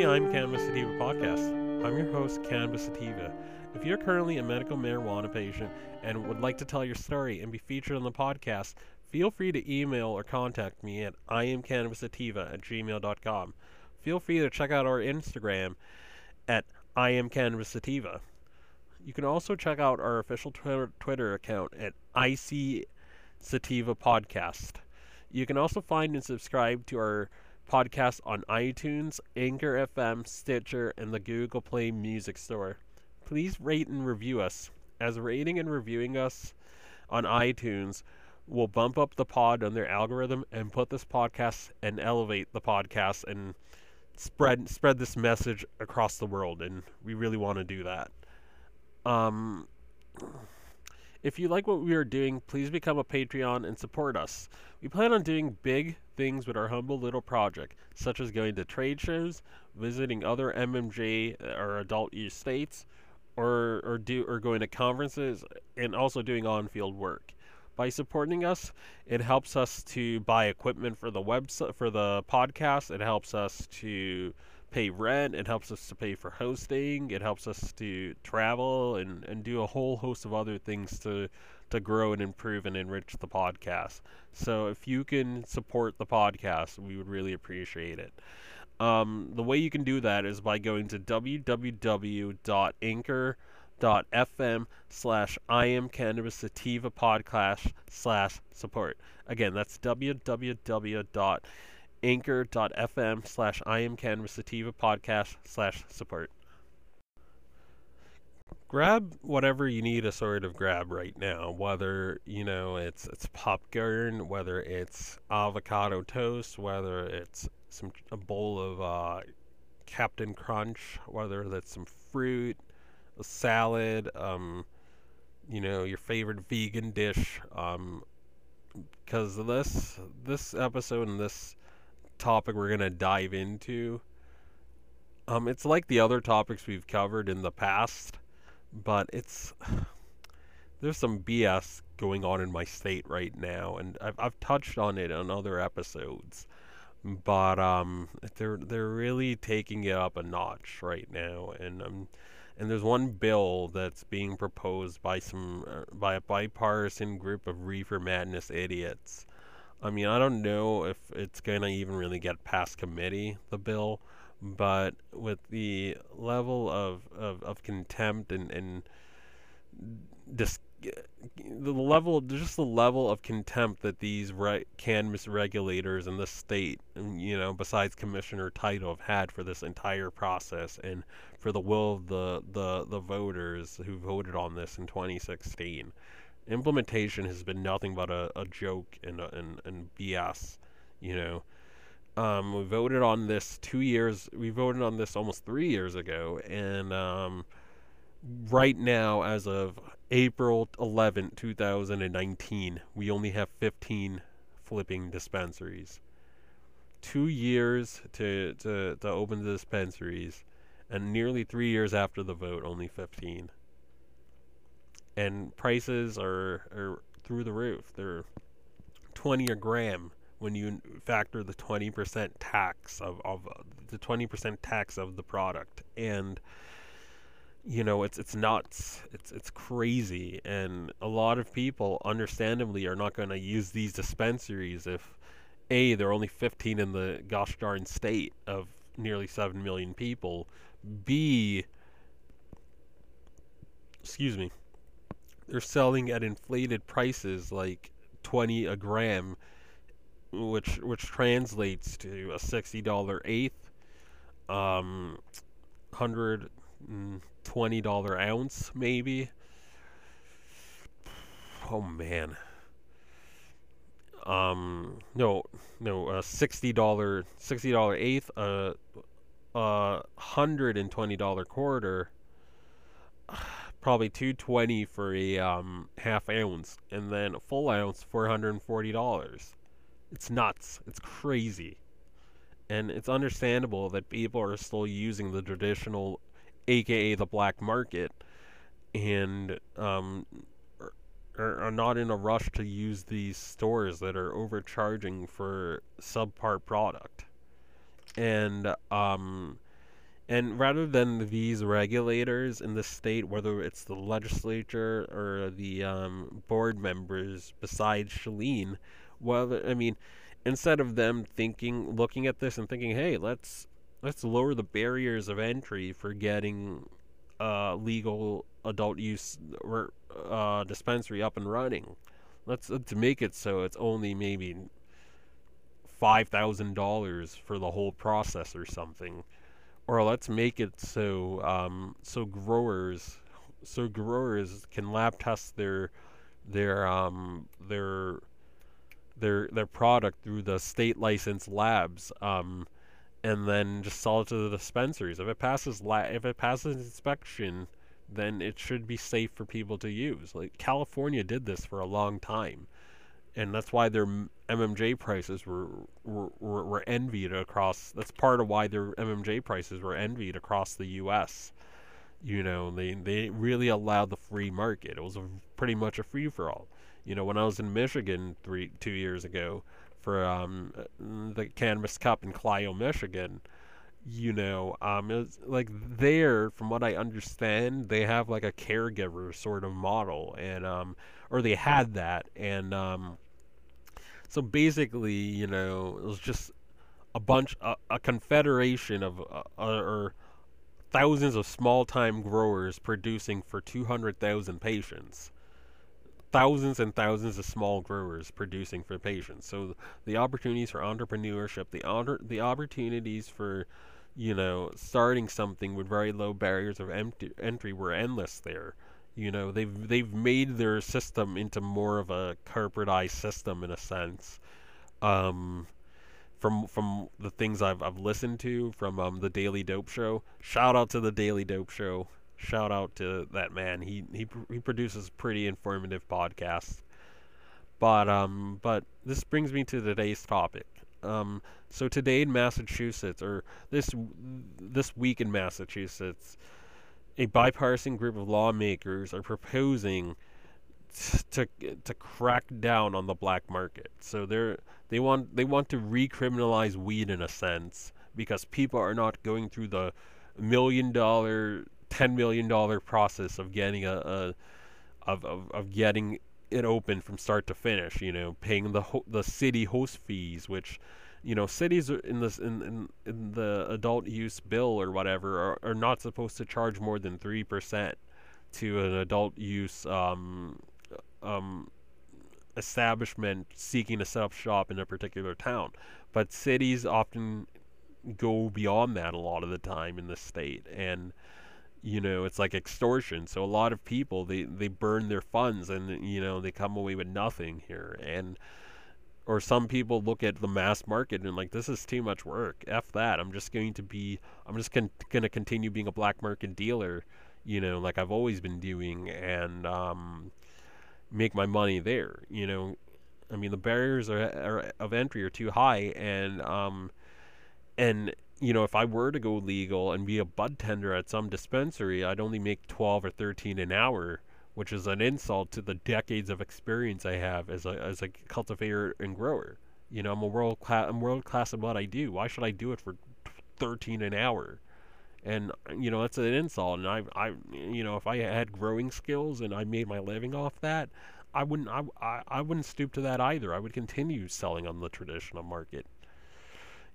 the I'm Cannabis Sativa podcast. I'm your host, Cannabis Sativa. If you're currently a medical marijuana patient and would like to tell your story and be featured on the podcast, feel free to email or contact me at iamcannabisativa at gmail.com. Feel free to check out our Instagram at iamcannabisativa. You can also check out our official Twitter, Twitter account at IC Podcast. You can also find and subscribe to our podcast on iTunes, Anchor FM, Stitcher, and the Google Play Music Store. Please rate and review us, as rating and reviewing us on iTunes will bump up the pod on their algorithm and put this podcast and elevate the podcast and spread spread this message across the world and we really want to do that. Um if you like what we are doing, please become a Patreon and support us. We plan on doing big things with our humble little project, such as going to trade shows, visiting other MMJ uh, or adult use states, or or do or going to conferences and also doing on-field work. By supporting us, it helps us to buy equipment for the website for the podcast. It helps us to pay rent. It helps us to pay for hosting. It helps us to travel and, and do a whole host of other things to to grow and improve and enrich the podcast. So if you can support the podcast, we would really appreciate it. Um, the way you can do that is by going to www.anchor.fm slash I am cannabis sativa podcast slash support. Again, that's www anchor.fm slash I am cannabis sativa podcast slash support. Grab whatever you need to sort of grab right now, whether you know it's it's popcorn, whether it's avocado toast, whether it's some a bowl of uh, Captain Crunch, whether that's some fruit, a salad, um, you know your favorite vegan dish, um, because this this episode and this topic we're going to dive into. Um, it's like the other topics we've covered in the past, but it's there's some BS going on in my state right now, and I've I've touched on it on other episodes, but um, they're they're really taking it up a notch right now, and um, and there's one bill that's being proposed by some uh, by a bipartisan group of reefer madness idiots I mean, I don't know if it's going to even really get past committee, the bill, but with the level of, of, of contempt and, and dis- the level, just the level of contempt that these re- cannabis regulators in the state, you know, besides Commissioner Title, have had for this entire process and for the will of the, the, the voters who voted on this in 2016 implementation has been nothing but a, a joke and, and, and BS, you know. Um, we voted on this two years, we voted on this almost three years ago, and um, right now, as of April 11, 2019, we only have 15 flipping dispensaries. Two years to, to, to open the dispensaries, and nearly three years after the vote, only 15 and prices are, are through the roof. They're 20 a gram when you factor the 20% tax of, of the 20% tax of the product. And you know it's it's nuts. It's it's crazy. And a lot of people understandably are not going to use these dispensaries if a they're only 15 in the gosh darn state of nearly 7 million people. B excuse me they're selling at inflated prices like 20 a gram which which translates to a $60 eighth um 120 dollar ounce maybe. Oh man. Um no no a $60 $60 eighth uh uh $120 quarter probably 220 for a um, half ounce and then a full ounce $440 it's nuts. It's crazy. And it's understandable that people are still using the traditional aka the black market and um, are, are not in a rush to use these stores that are overcharging for subpar product. And um, And rather than these regulators in the state, whether it's the legislature or the um, board members, besides Shaleen, well, I mean, instead of them thinking, looking at this and thinking, hey, let's let's lower the barriers of entry for getting uh, legal adult use uh, dispensary up and running. Let's to make it so it's only maybe five thousand dollars for the whole process or something, or let's make it so um, so growers so growers can lab test their their um, their their their product through the state licensed labs. Um, and then just sell it to the dispensaries. If it passes la- if it passes inspection, then it should be safe for people to use. Like California did this for a long time, and that's why their MMJ prices were were, were, envied across. That's part of why their MMJ prices were envied across the U.S. You know, they they really allowed the free market. It was a, pretty much a free for all. You know, when I was in Michigan three two years ago, for um, the Cannabis Cup in Clio, Michigan. You know, um, it's like there, from what I understand, they have like a caregiver sort of model, and um, or they had that, and um, so basically, you know, it was just a bunch, a, a confederation of, uh, or thousands of small-time growers producing for 200,000 patients thousands and thousands of small growers producing for patients. So the opportunities for entrepreneurship, the honor, the opportunities for you know starting something with very low barriers of empty, entry were endless there. You know they've they've made their system into more of a corporatized system in a sense. Um, from from the things I've I've listened to from um, the Daily Dope Show. Shout out to the Daily Dope Show shout out to that man. He he he produces pretty informative podcasts. But um but this brings me to today's topic. Um so today in Massachusetts or this this week in Massachusetts a bipartisan group of lawmakers are proposing to to crack down on the black market. So they're they want they want to recriminalize weed in a sense because people are not going through the million dollar ten million dollar process of getting a, a of, of of getting it open from start to finish. You know, paying the ho- the city host fees, which you know cities in this in, in, in the adult use bill or whatever are, are not supposed to charge more than three percent to an adult use um, um, establishment seeking to set up shop in a particular town. But cities often go beyond that a lot of the time in the state. And you know it's like extortion. So a lot of people they they burn their funds and you know they come away with nothing here. And or some people look at the mass market and like this is too much work. F that. I'm just going to be i'm just con- going to continue being a black market dealer you know like i've always been doing and um, make my money there you know. I mean the barriers are, are of entry are too high and um and you know, if I were to go legal and be a bud tender at some dispensary, I'd only make 12 or 13 an hour, which is an insult to the decades of experience I have as a as a cultivator and grower. You know, I'm a world class I'm world class in what I do. Why should I do it for 13 an hour? And you know, that's an insult and I I you know, if I had growing skills and I made my living off that, I wouldn't I, I, I wouldn't stoop to that either. I would continue selling on the traditional market.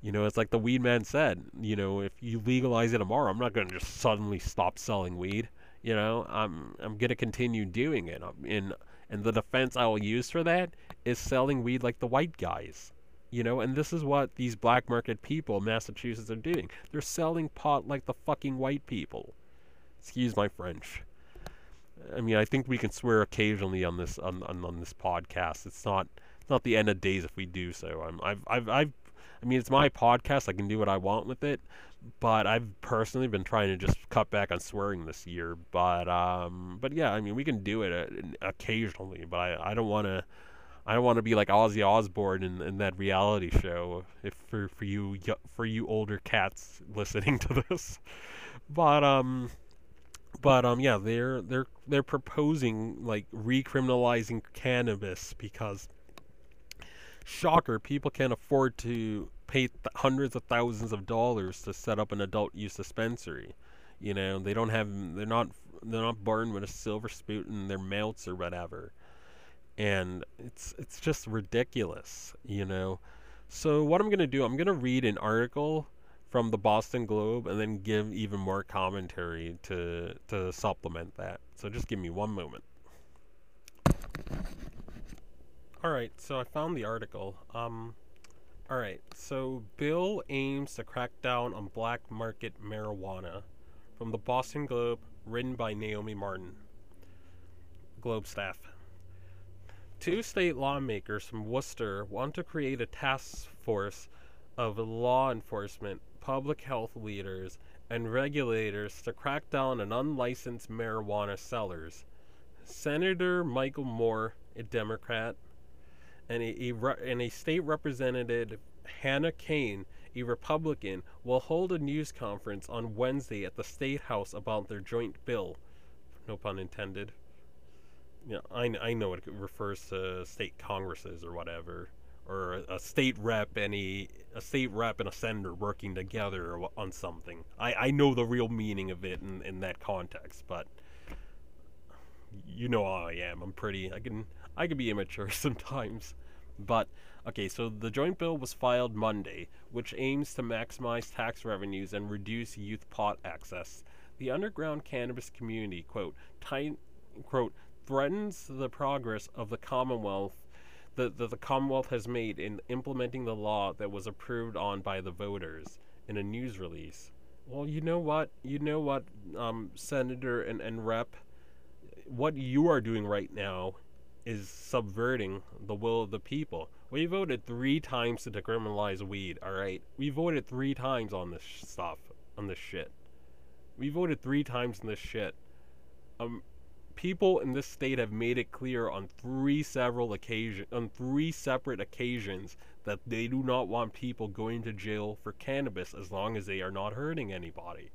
You know, it's like the weed man said. You know, if you legalize it tomorrow, I'm not going to just suddenly stop selling weed. You know, I'm I'm to continue doing it. And and the defense I will use for that is selling weed like the white guys. You know, and this is what these black market people in Massachusetts are doing. They're selling pot like the fucking white people. Excuse my French. I mean, I think we can swear occasionally on this on, on, on this podcast. It's not it's not the end of days if we do so. I'm, I've I've I've I mean, it's my podcast. I can do what I want with it. But I've personally been trying to just cut back on swearing this year. But um, but yeah, I mean, we can do it uh, occasionally. But I, I don't want to. I don't want to be like Ozzy Osbourne in, in that reality show. If for for you for you older cats listening to this, but um, but um, yeah, they're they're they're proposing like recriminalizing cannabis because shocker, people can't afford to pay th- hundreds of thousands of dollars to set up an adult use dispensary. You know, they don't have they're not they're not born with a silver spoon in their mouths or whatever. And it's it's just ridiculous, you know. So what I'm going to do, I'm going to read an article from the Boston Globe and then give even more commentary to to supplement that. So just give me one moment. All right, so I found the article. Um all right, so bill aims to crack down on black market marijuana from the Boston Globe, written by Naomi Martin. Globe staff. Two state lawmakers from Worcester want to create a task force of law enforcement, public health leaders, and regulators to crack down on unlicensed marijuana sellers. Senator Michael Moore, a Democrat, and a, a, and a state representative, Hannah Kane, a Republican, will hold a news conference on Wednesday at the State House about their joint bill. No pun intended. Yeah, I, I know it refers to state congresses or whatever, or a, a state rep and a, a state rep and a senator working together on something. I, I know the real meaning of it in, in that context, but you know how I am. I'm pretty. I can I can be immature sometimes. But okay, so the joint bill was filed Monday, which aims to maximize tax revenues and reduce youth pot access. The underground cannabis community, quote, quote, threatens the progress of the Commonwealth that the, the Commonwealth has made in implementing the law that was approved on by the voters in a news release. Well, you know what? You know what, um, Senator and, and Rep? What you are doing right now is subverting the will of the people. We voted three times to decriminalize weed, alright? We voted three times on this stuff, on this shit. We voted three times on this shit. Um, people in this state have made it clear on three several occasions, on three separate occasions, that they do not want people going to jail for cannabis as long as they are not hurting anybody.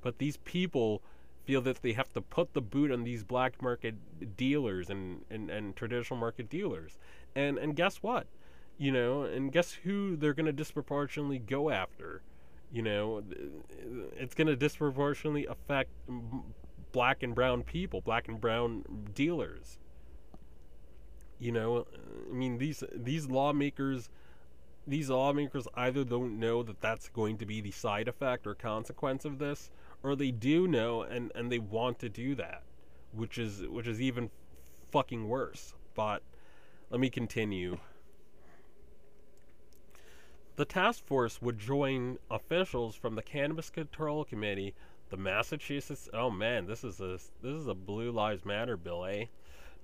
But these people feel that they have to put the boot on these black market dealers and, and, and traditional market dealers. And and guess what? You know, and guess who they're going to disproportionately go after? You know, it's going to disproportionately affect black and brown people, black and brown dealers. You know, I mean these these lawmakers these lawmakers either don't know that that's going to be the side effect or consequence of this or they do know and and they want to do that, which is which is even fucking worse. But let me continue. The task force would join officials from the Cannabis Control Committee, the Massachusetts. Oh man, this is a this is a Blue Lives Matter bill, eh?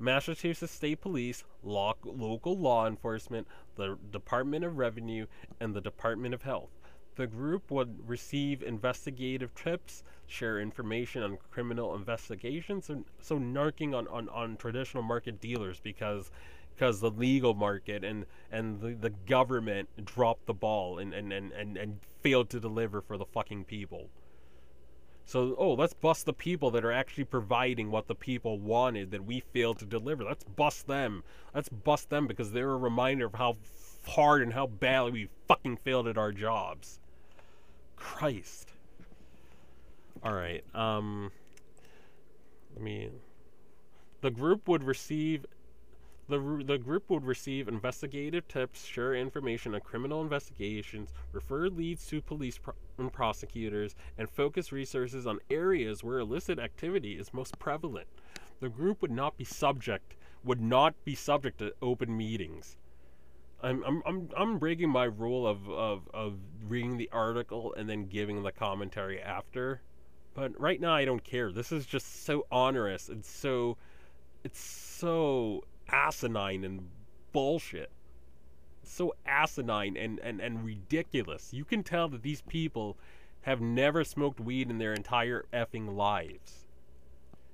Massachusetts State Police, local law enforcement, the Department of Revenue, and the Department of Health. The group would receive investigative tips, share information on criminal investigations, and so narking on, on, on traditional market dealers because because the legal market and, and the, the government dropped the ball and, and, and, and, and failed to deliver for the fucking people. So, oh, let's bust the people that are actually providing what the people wanted that we failed to deliver. Let's bust them. Let's bust them because they're a reminder of how hard and how badly we fucking failed at our jobs. Christ. All right. Um let me the group would receive the, the group would receive investigative tips, share information on criminal investigations, refer leads to police pro- and prosecutors, and focus resources on areas where illicit activity is most prevalent. The group would not be subject would not be subject to open meetings. I'm I'm I'm I'm breaking my rule of, of of reading the article and then giving the commentary after. But right now I don't care. This is just so onerous and so it's so asinine and bullshit. so asinine and, and, and ridiculous. You can tell that these people have never smoked weed in their entire effing lives.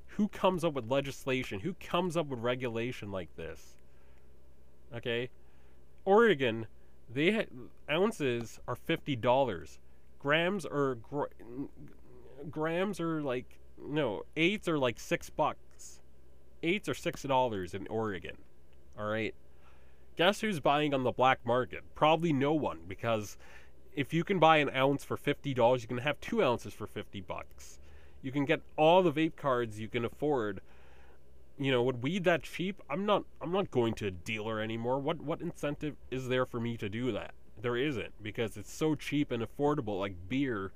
Who comes up with legislation? Who comes up with regulation like this? Okay? Oregon, they ha- ounces are fifty dollars. Grams are gr- grams are like no eights are like six bucks. Eights are six dollars in Oregon. All right. guess who's buying on the black market? Probably no one, because if you can buy an ounce for fifty dollars, you can have two ounces for fifty bucks. You can get all the vape cards you can afford. You know, with weed that cheap, I'm not I'm not going to a dealer anymore. What what incentive is there for me to do that? There isn't because it's so cheap and affordable like beer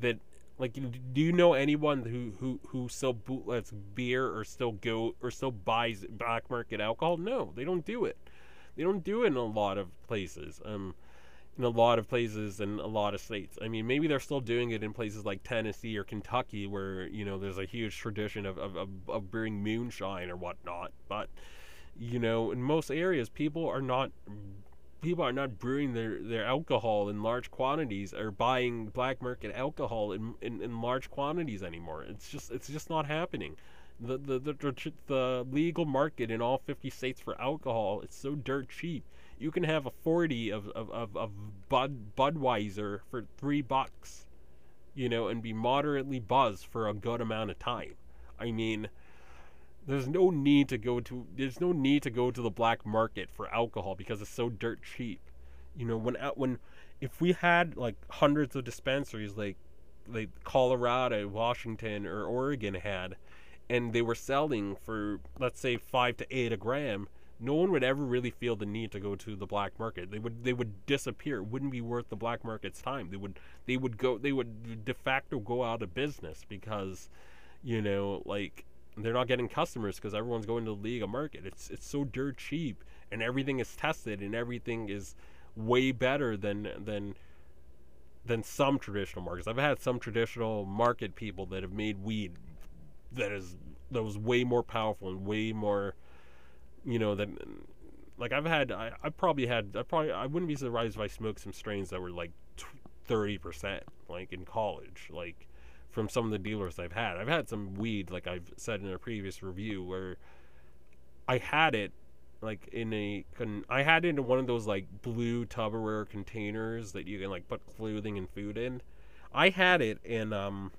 that like do you know anyone who who who still bootlets beer or still go or still buys black market alcohol? No, they don't do it. They don't do it in a lot of places. Um in a lot of places and a lot of states. I mean, maybe they're still doing it in places like Tennessee or Kentucky, where you know there's a huge tradition of of, of, of brewing moonshine or whatnot. But you know, in most areas, people are not people are not brewing their, their alcohol in large quantities or buying black market alcohol in, in, in large quantities anymore. It's just it's just not happening. The, the the the legal market in all 50 states for alcohol it's so dirt cheap you can have a 40 of, of, of, of Bud, Budweiser for three bucks, you know, and be moderately buzzed for a good amount of time. I mean, there's no need to go to there's no need to go to the black market for alcohol because it's so dirt cheap. You know, when uh, when if we had like hundreds of dispensaries like like Colorado, Washington, or Oregon had, and they were selling for let's say five to eight a gram, no one would ever really feel the need to go to the black market. They would they would disappear. It wouldn't be worth the black market's time. They would they would go they would de facto go out of business because you know like they're not getting customers because everyone's going to the legal market. It's it's so dirt cheap and everything is tested and everything is way better than than than some traditional markets. I've had some traditional market people that have made weed that is that was way more powerful and way more you know that like I've had I, I probably had I probably I wouldn't be surprised if I smoked some strains that were like thirty percent like in college like from some of the dealers I've had. I've had some weed like I've said in a previous review where I had it like in a con- I had it in one of those like blue Tupperware containers that you can like put clothing and food in. I had it in um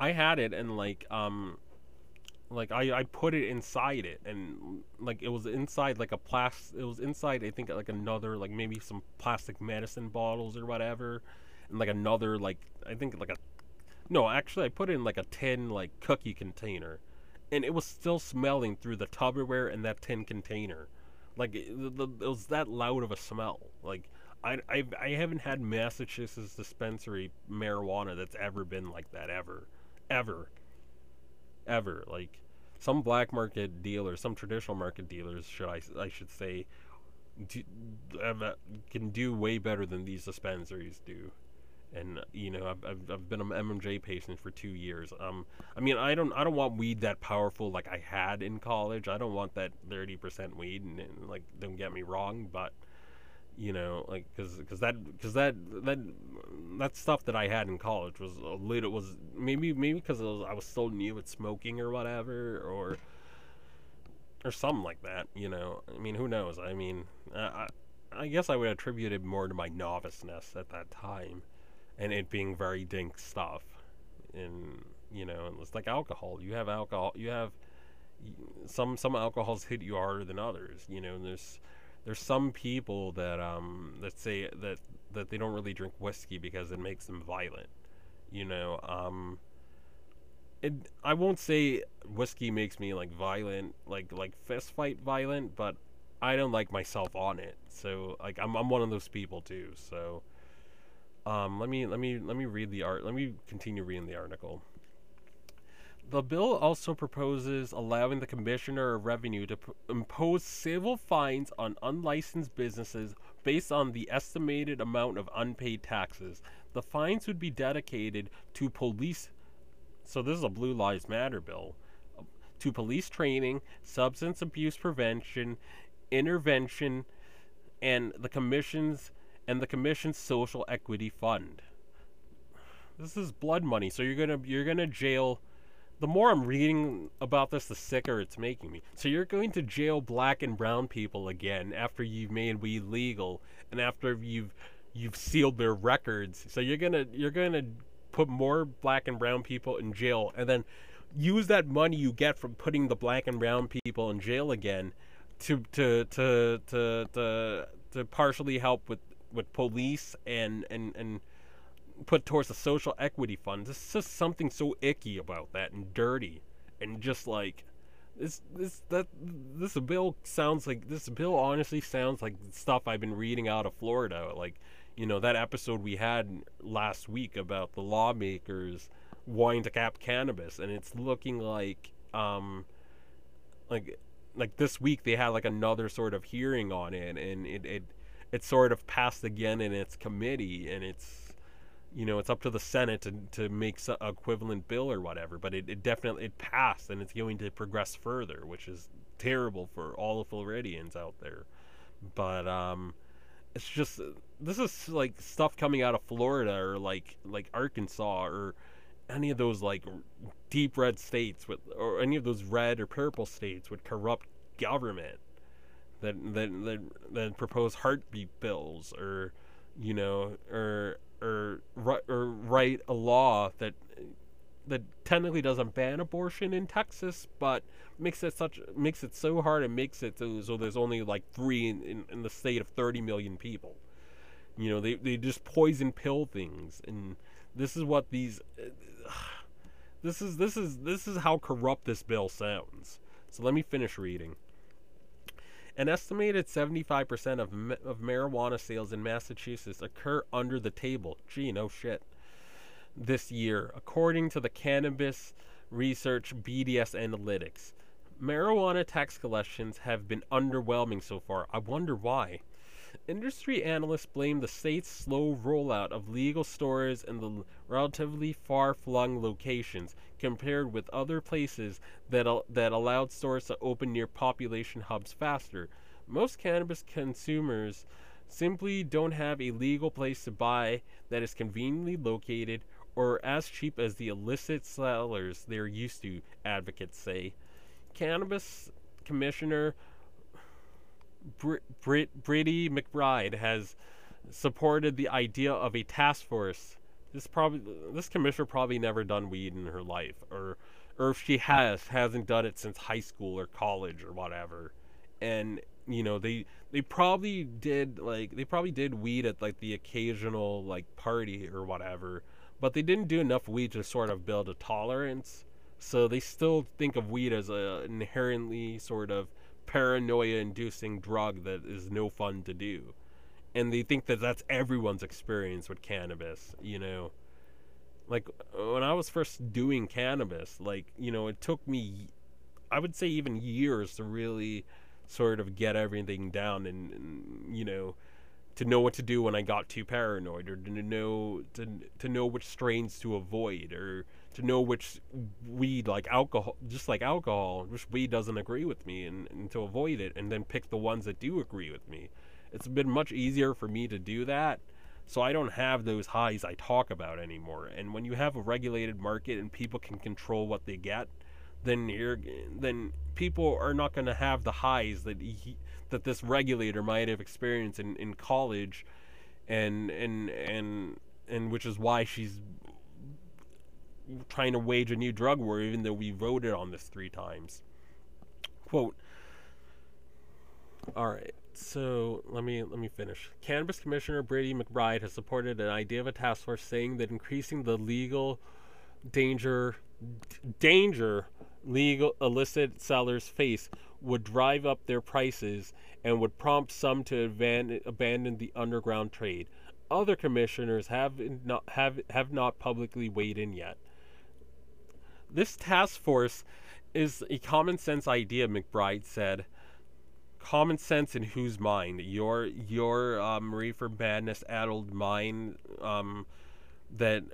I had it in like um like I, I put it inside it and like it was inside like a plastic it was inside i think like another like maybe some plastic medicine bottles or whatever and like another like i think like a no actually i put it in like a tin like cookie container and it was still smelling through the tupperware and that tin container. Like it, it was that loud of a smell. Like I, I, I haven't had massachusetts dispensary marijuana that's ever been like that ever ever ever. Like some black market dealers, some traditional market dealers, should I I should say, do, can do way better than these dispensaries do. And you know, I've, I've, I've been an MMJ patient for two years. Um, I mean, I don't I don't want weed that powerful like I had in college. I don't want that thirty percent weed. And, and like, don't get me wrong, but you know like because because that because that that that stuff that i had in college was a little was maybe maybe because i was still new at smoking or whatever or or something like that you know? I mean who knows? I mean i i guess i would attribute it more to my noviceness at that time and it being very dink stuff. And you know it's like alcohol. You have alcohol you have some some alcohols hit you harder than others you know? And there's there's some people that um that say that that they don't really drink whiskey because it makes them violent. You know, um it I won't say whiskey makes me like violent, like like fist fight violent, but I don't like myself on it. So like I'm I'm one of those people too. So um let me let me let me read the art. Let me continue reading the article. The bill also proposes allowing the Commissioner of Revenue to p- impose civil fines on unlicensed businesses based on the estimated amount of unpaid taxes. The fines would be dedicated to police. So, this is a Blue Lives Matter bill. To police training, substance abuse prevention, intervention, and the Commission's and the Commission's Social Equity Fund. This is blood money, so you're gonna you're gonna jail the more I'm reading about this, the sicker it's making me. So you're going to jail black and brown people again after you've made weed legal and after you've you've sealed their records. So you're gonna you're gonna put more black and brown people in jail and then use that money you get from putting the black and brown people in jail again to to to to to, to partially help with with police and and and put towards the social equity fund. There's just something so icky about that and dirty and just like this this that this bill sounds like this bill honestly sounds like stuff I've been reading out of Florida. Like, you know, that episode we had last week about the lawmakers wanting to cap cannabis and it's looking like um like like this week they had like another sort of hearing on it and it it it sort of passed again in its committee and it's you know, it's up to the Senate to, to make a equivalent bill or whatever. But it, it definitely it passed, and it's going to progress further, which is terrible for all the Floridians out there. But um, it's just this is like stuff coming out of Florida or like like Arkansas or any of those like deep red states with or any of those red or purple states with corrupt government that that that, that propose heartbeat bills or you know or or or write a law that that technically doesn't ban abortion in Texas, but makes it such makes it so hard and makes it so, so there's only like three in, in, in, the state of 30 million people. You know, they they just poison pill things, and this is what these. Uh, this is this is this is how corrupt this bill sounds. So let me finish reading. An estimated 75% of, of marijuana sales in Massachusetts occur under the table. Gee, no shit. This year, according to the Cannabis Research BDS Analytics. Marijuana tax collections have been underwhelming so far. I wonder why. Industry analysts blame the state's slow rollout of legal stores in the relatively far-flung locations compared with other places that, al- that allowed stores to open near population hubs faster. Most cannabis consumers simply don't have a legal place to buy that is conveniently located or as cheap as the illicit sellers they're used to, advocates say. Cannabis Commissioner Br- Brit- Britte McBride has supported the idea of a task force. This probably this commissioner probably never done weed in her life, or or if she has, hasn't done it since high school or college or whatever. And you know they they probably did like they probably did weed at like the occasional like party or whatever, but they didn't do enough weed to sort of build a tolerance. So they still think of weed as a inherently sort of paranoia inducing drug that is no fun to do. And they think that that's everyone's experience with cannabis, you know. Like when I was first doing cannabis, like, you know, it took me I would say even years to really sort of get everything down and, and you know, to know what to do when I got too paranoid, or to know to to know which strains to avoid, or to know which weed, like alcohol, just like alcohol, which weed doesn't agree with me, and, and to avoid it, and then pick the ones that do agree with me. It's been much easier for me to do that, so I don't have those highs I talk about anymore. And when you have a regulated market and people can control what they get, then you're then people are not going to have the highs that he, that this regulator might have experienced in, in college and and and and which is why she's trying to wage a new drug war even though we voted on this three times quote all right so let me let me finish cannabis commissioner Britte mcbride has supported an idea of a task force saying that increasing the legal danger danger legal illicit sellers face would drive up their prices and would prompt some to aban- abandon the underground trade. Other commissioners have not have have not publicly weighed in yet. This task force is a common sense idea, McBride said. Common sense in whose mind? Your your um, reefer madness addled mind um, that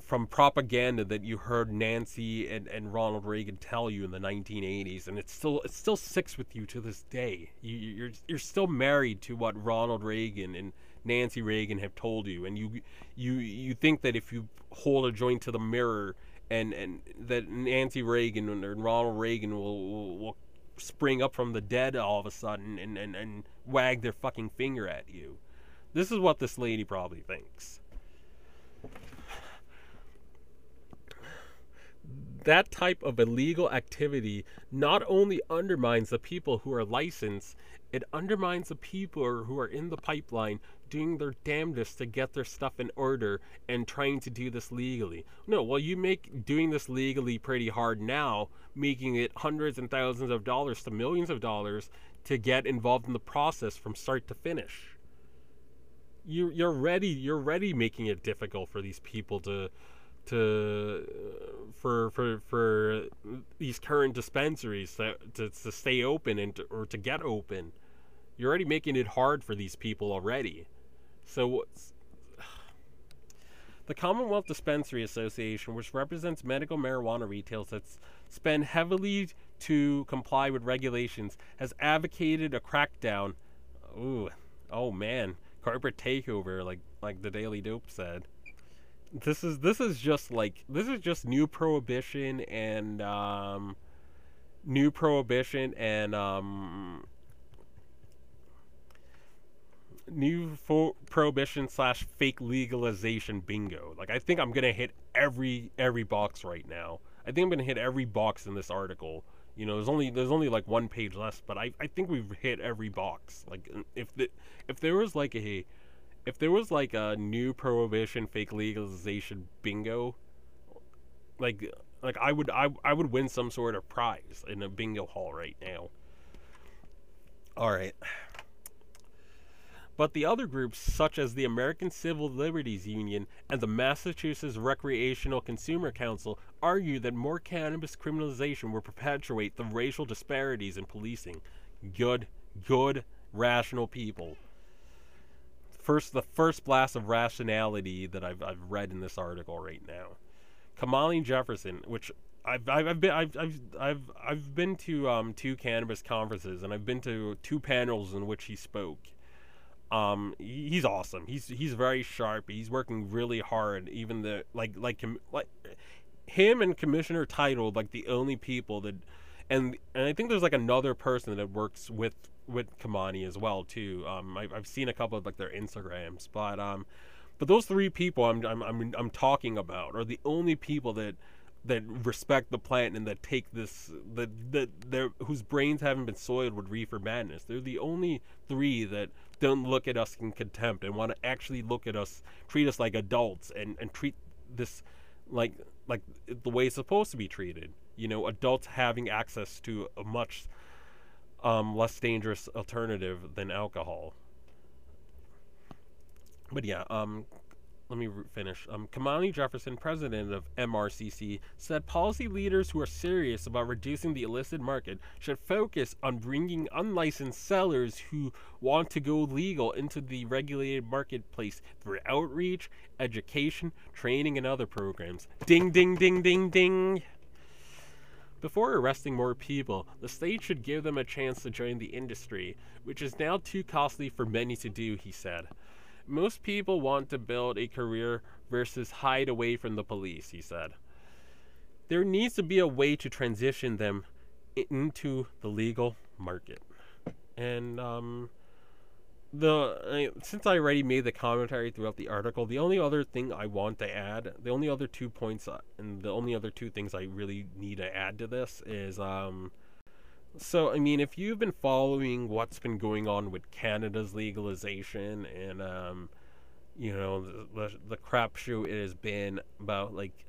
from propaganda that you heard Nancy and, and Ronald Reagan tell you in the 1980s, and it's still it still sticks with you to this day. You, you're you're still married to what Ronald Reagan and Nancy Reagan have told you, and you you you think that if you hold a joint to the mirror and and that Nancy Reagan and Ronald Reagan will, will, will spring up from the dead all of a sudden and, and, and wag their fucking finger at you. This is what this lady probably thinks. That type of illegal activity not only undermines the people who are licensed, it undermines the people who are in the pipeline doing their damnedest to get their stuff in order and trying to do this legally. No, well, you make doing this legally pretty hard now, making it hundreds and thousands of dollars to millions of dollars to get involved in the process from start to finish. You, you're ready. You're ready making it difficult for these people to to uh, for for for these current dispensaries to, to, to stay open and to, or to get open. You're already making it hard for these people already. So the Commonwealth Dispensary Association, which represents medical marijuana retailers that spend heavily to comply with regulations, has advocated a crackdown. Ooh, oh man, corporate takeover, like like the Daily Dope said this is this is just like this is just new prohibition and um, new prohibition and um, new fo- prohibition slash fake legalization bingo. Like I think I'm gonna hit every every box right now. I think I'm gonna hit every box in this article. You know, there's only there's only like one page left, but I, I think we've hit every box. Like if the if there was like a if there was like a new prohibition fake legalization bingo like like I would I, I would win some sort of prize in a bingo hall right now. All right. But the other groups, such as the American Civil Liberties Union and the Massachusetts Recreational Consumer Council, argue that more cannabis criminalization will perpetuate the racial disparities in policing. Good, good, rational people first the first blast of rationality that I've I've read in this article right now. Kamani Jefferson, which I've I've been I've I've I've, I've been to um, two cannabis conferences and I've been to two panels in which he spoke. Um, he's awesome. He's he's very sharp. He's working really hard. Even the like like like him and Commissioner Title like the only people that and and I think there's like another person that works with with Kamani as well too. Um, I've, I've seen a couple of like their Instagrams, but um, but those three people I'm I'm I'm, I'm talking about are the only people that that respect the plant and that take this that that their whose brains haven't been soiled with reefer madness. They're the only three that don't look at us in contempt and want to actually look at us, treat us like adults, and and treat this like like the way it's supposed to be treated. You know, adults having access to a much um, less dangerous alternative than alcohol. But yeah, um, let me finish. Um, Kamani Jefferson, president of MRCC, said policy leaders who are serious about reducing the illicit market should focus on bringing unlicensed sellers who want to go legal into the regulated marketplace through outreach, education, training, and other programs. Ding, ding, ding, ding, ding. Before arresting more people, the state should give them a chance to join the industry, which is now too costly for many to do, he said. Most people want to build a career versus hide away from the police, he said. There needs to be a way to transition them into the legal market. And um, the since I already made the commentary throughout the article, the only other thing I want to add, the only other two points, uh, and the only other two things I really need to add to this is, um, so I mean, if you've been following what's been going on with Canada's legalization and, um, you know, the the, the crap show it has been about like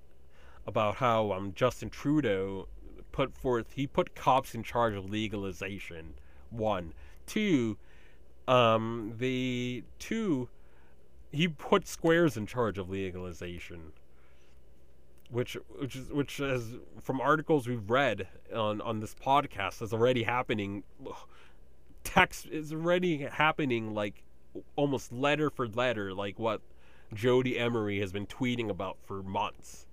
about how um Justin Trudeau put forth he put cops in charge of legalization. One, two um, the two, he put squares in charge of legalization, which which is which is from articles we've read on on this podcast is already happening. Text is already happening like almost letter for letter, like what Jodie Emery has been tweeting about for months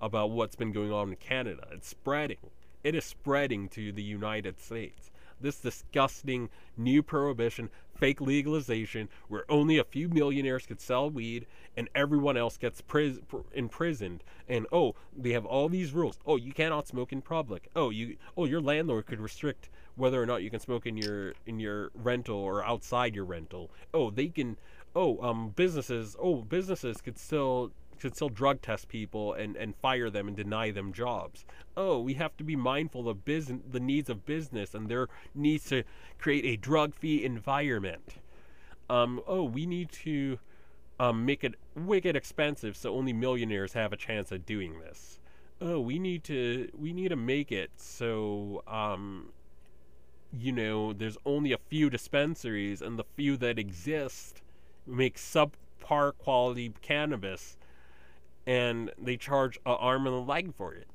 about what's been going on in Canada. It's spreading. It is spreading to the United States this disgusting new prohibition, fake legalization, where only a few millionaires could sell weed and everyone else gets pris- imprisoned. And oh, they have all these rules. Oh, you cannot smoke in public. Oh, you oh your landlord could restrict whether or not you can smoke in your in your rental or outside your rental. Oh, they can. Oh, um, businesses. Oh, businesses could still could still drug test people and, and fire them and deny them jobs. Oh, we have to be mindful of business, the needs of business and their needs to create a drug-free environment. Um, oh, we need to um, make it wicked expensive so only millionaires have a chance at doing this. Oh, we need to we need to make it so um, you know there's only a few dispensaries and the few that exist make subpar quality cannabis and they charge an arm and a leg for it.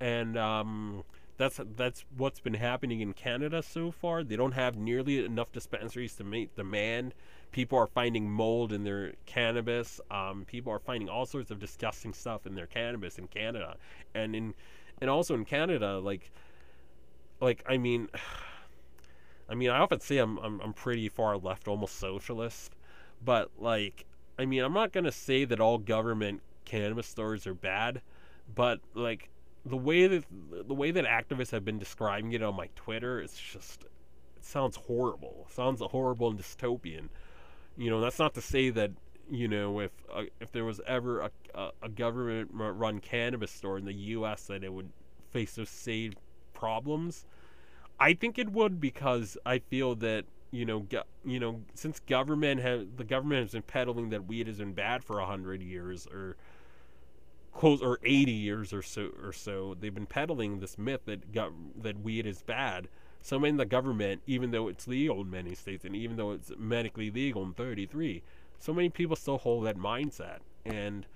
And um, that's that's what's been happening in Canada so far. They don't have nearly enough dispensaries to meet demand. People are finding mold in their cannabis. Um, people are finding all sorts of disgusting stuff in their cannabis in Canada, and in and also in Canada, like like I mean, I mean I often say I'm I'm, I'm pretty far left, almost socialist, but like I mean I'm not gonna say that all government cannabis stores are bad, but like the way that the way that activists have been describing it on my Twitter, it's just it sounds horrible. It sounds horrible and dystopian. You know, that's not to say that you know if uh, if there was ever a, a, a government run cannabis store in the U.S. that it would face those same problems. I think it would because I feel that you know, go, you know, since government has the government has been peddling that weed has been bad for a hundred years, or close or 80 years or so or so they've been peddling this myth that got that weed is bad. So in the government even though it's legal in many states and even though it's medically legal in 33 so many people still hold that mindset. And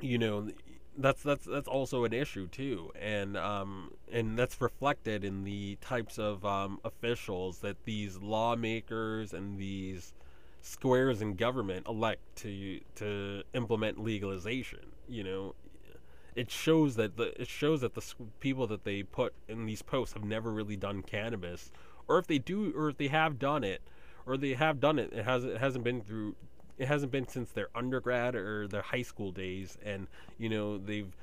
you know that's that's that's also an issue too. And um and that's reflected in the types of um, officials that these lawmakers and these squares in government elect to to implement legalization. You know, it shows that the it shows that the people that they put in these posts have never really done cannabis, or if they do, or if they have done it, or they have done it, it has it hasn't been through. It hasn't been since their undergrad or their high school days, and you know they've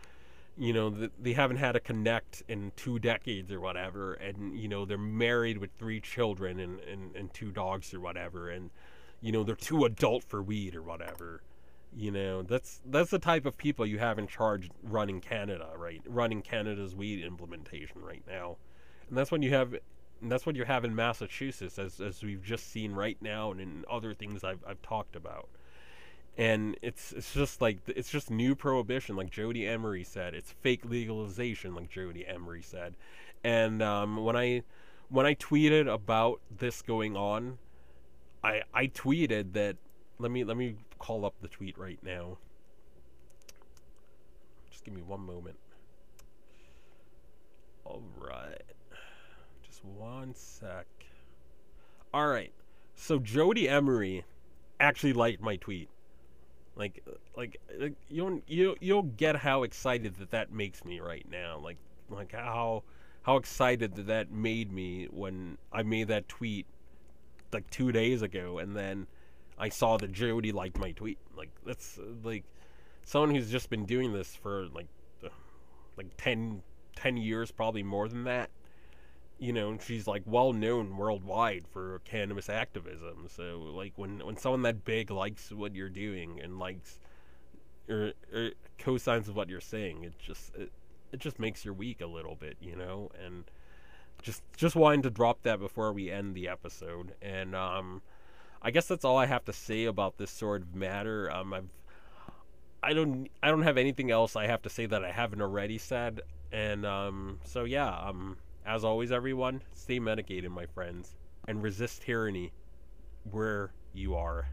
you know they haven't had a connect in two decades or whatever. And you know they're married with three children and, and, and two dogs or whatever. And you know they're too adult for weed or whatever you know that's that's the type of people you have in charge running canada right? Running canada's weed implementation right now. And that's when you have and that's what you have in massachusetts as, as we've just seen right now and in other things i've, I've talked about. And it's it's just like it's just new prohibition like Jodie Emery said. It's fake legalization like Jodie Emery said. And um, when i when i tweeted about this going on I I tweeted that. Let me let me call up the tweet right now. Just give me one moment. All right. Just one sec. All right. So Jodie Emery actually liked my tweet. Like, like, like you'll you you'll get how excited that that makes me right now. Like, like how how excited that that made me when I made that tweet like two days ago, and then I saw that Jodie liked my tweet. Like that's uh, like someone who's just been doing this for like uh, like 10, 10 years, probably more than that. You know, she's like well known worldwide for cannabis activism. So like when when someone that big likes what you're doing and likes or, or co-signs of what you're saying, it just it, it just makes your week a little bit, you know, and just just wanting to drop that before we end the episode and um i guess that's all i have to say about this sort of matter. Um i've i don't i don't have anything else i have to say that i haven't already said. And um so yeah um as always everyone stay medicated my friends and resist tyranny where you are